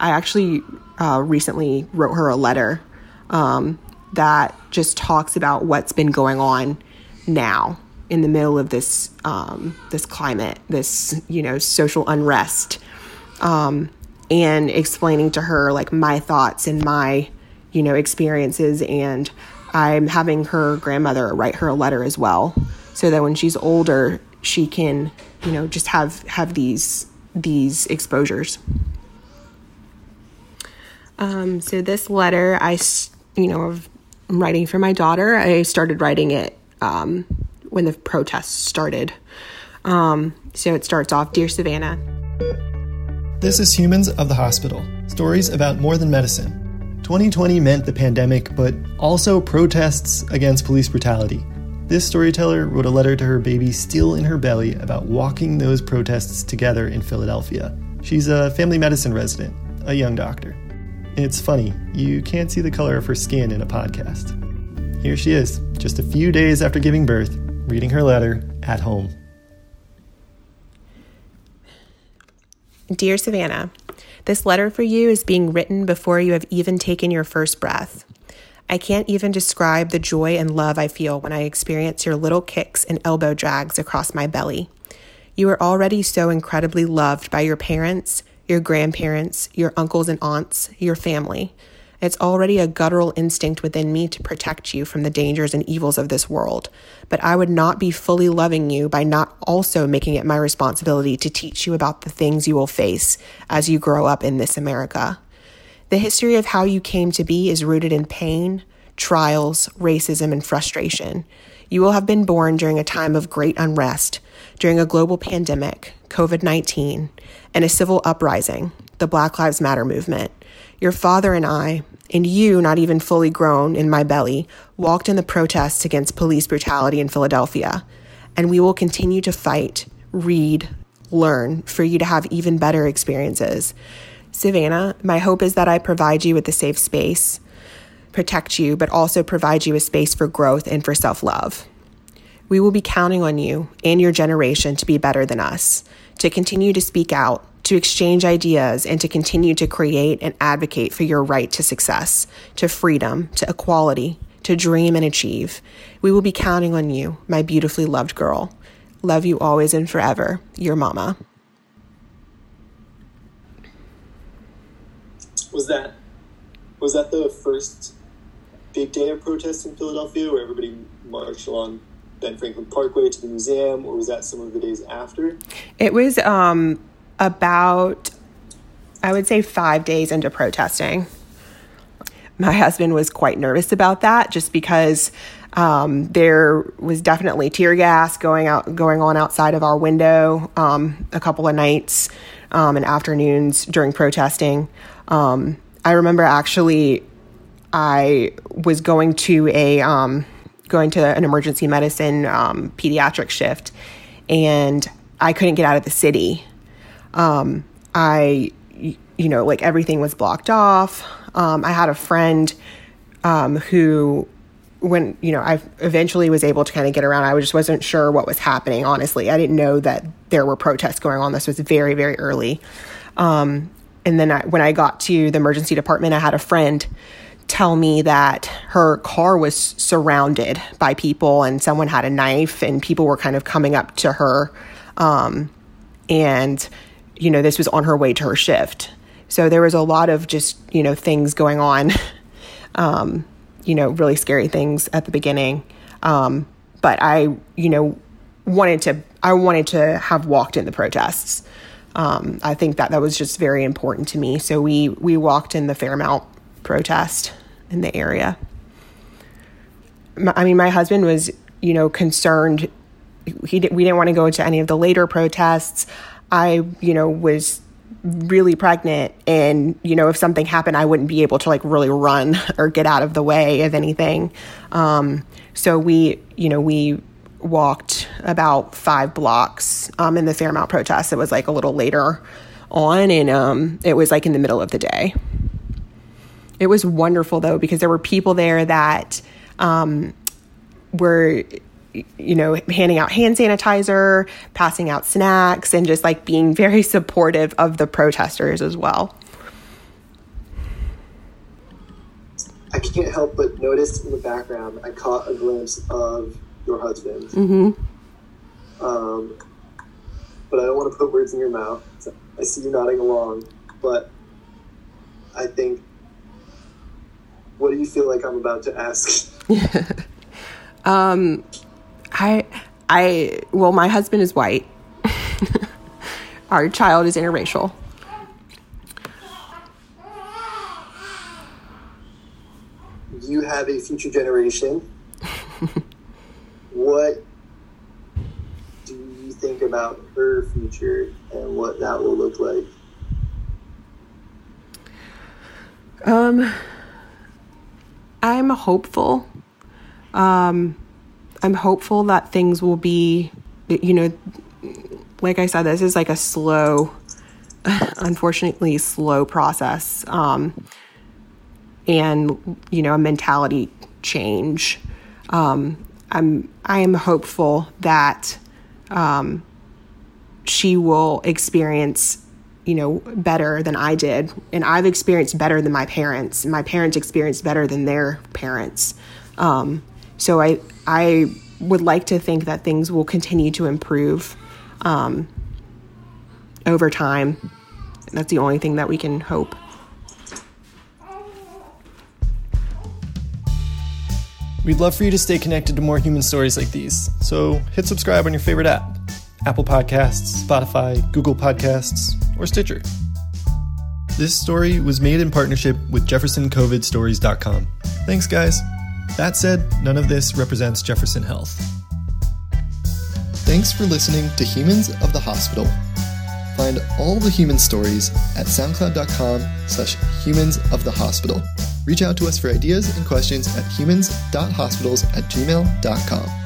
I actually uh, recently wrote her a letter um, that just talks about what's been going on now in the middle of this um, this climate, this you know social unrest, um, and explaining to her like my thoughts and my you know experiences, and I'm having her grandmother write her a letter as well, so that when she's older, she can you know just have have these these exposures. Um, so this letter, I you know, I'm writing for my daughter. I started writing it um, when the protests started. Um, so it starts off Dear Savannah. This is Humans of the Hospital stories about more than medicine. 2020 meant the pandemic, but also protests against police brutality. This storyteller wrote a letter to her baby still in her belly about walking those protests together in Philadelphia. She's a family medicine resident, a young doctor. It's funny, you can't see the color of her skin in a podcast. Here she is, just a few days after giving birth, reading her letter at home. Dear Savannah, this letter for you is being written before you have even taken your first breath. I can't even describe the joy and love I feel when I experience your little kicks and elbow drags across my belly. You are already so incredibly loved by your parents, your grandparents, your uncles and aunts, your family. It's already a guttural instinct within me to protect you from the dangers and evils of this world, but I would not be fully loving you by not also making it my responsibility to teach you about the things you will face as you grow up in this America. The history of how you came to be is rooted in pain, trials, racism, and frustration. You will have been born during a time of great unrest, during a global pandemic, COVID 19, and a civil uprising, the Black Lives Matter movement. Your father and I, and you, not even fully grown in my belly, walked in the protests against police brutality in Philadelphia. And we will continue to fight, read, learn for you to have even better experiences. Savannah, my hope is that I provide you with a safe space, protect you, but also provide you a space for growth and for self love. We will be counting on you and your generation to be better than us, to continue to speak out, to exchange ideas, and to continue to create and advocate for your right to success, to freedom, to equality, to dream and achieve. We will be counting on you, my beautifully loved girl. Love you always and forever, your mama. Was that was that the first big day of protests in Philadelphia where everybody marched along Franklin Parkway to the museum, or was that some of the days after? It was um, about, I would say, five days into protesting. My husband was quite nervous about that just because um, there was definitely tear gas going out, going on outside of our window um, a couple of nights um, and afternoons during protesting. Um, I remember actually, I was going to a um, going to an emergency medicine um, pediatric shift, and I couldn't get out of the city. Um, I, you know, like everything was blocked off. Um, I had a friend um, who, when, you know, I eventually was able to kind of get around, I just wasn't sure what was happening, honestly. I didn't know that there were protests going on. This was very, very early. Um, and then I, when I got to the emergency department, I had a friend tell me that her car was surrounded by people and someone had a knife and people were kind of coming up to her. Um, and, you know, this was on her way to her shift. So there was a lot of just, you know, things going on, um, you know, really scary things at the beginning. Um, but I, you know, wanted to, I wanted to have walked in the protests. Um, I think that that was just very important to me. So we, we walked in the Fairmount protest in the area. I mean, my husband was, you know, concerned. He did, we didn't want to go to any of the later protests. I, you know, was really pregnant and you know if something happened i wouldn't be able to like really run or get out of the way of anything um, so we you know we walked about five blocks um, in the fairmount protest it was like a little later on and um, it was like in the middle of the day it was wonderful though because there were people there that um, were you know, handing out hand sanitizer, passing out snacks, and just like being very supportive of the protesters as well. I can't help but notice in the background, I caught a glimpse of your husband. Mm-hmm. Um, but I don't want to put words in your mouth. So I see you nodding along, but feel like I'm about to ask? um, I, I, well, my husband is white. Our child is interracial. You have a future generation. what do you think about her future and what that will look like? Um, I'm hopeful. Um, I'm hopeful that things will be, you know, like I said, this is like a slow, unfortunately, slow process. Um, and, you know, a mentality change. Um, I'm, I am hopeful that, um, she will experience you know better than I did. And I've experienced better than my parents. My parents experienced better than their parents. Um, so I I would like to think that things will continue to improve um, over time. That's the only thing that we can hope. We'd love for you to stay connected to more human stories like these, so hit subscribe on your favorite app Apple Podcasts, Spotify, Google Podcasts, or Stitcher. This story was made in partnership with JeffersonCOVIDStories.com. Thanks, guys. That said, none of this represents Jefferson Health. Thanks for listening to Humans of the Hospital. Find all the human stories at soundcloud.com slash humans of the hospital. Reach out to us for ideas and questions at humans.hospitals at gmail.com.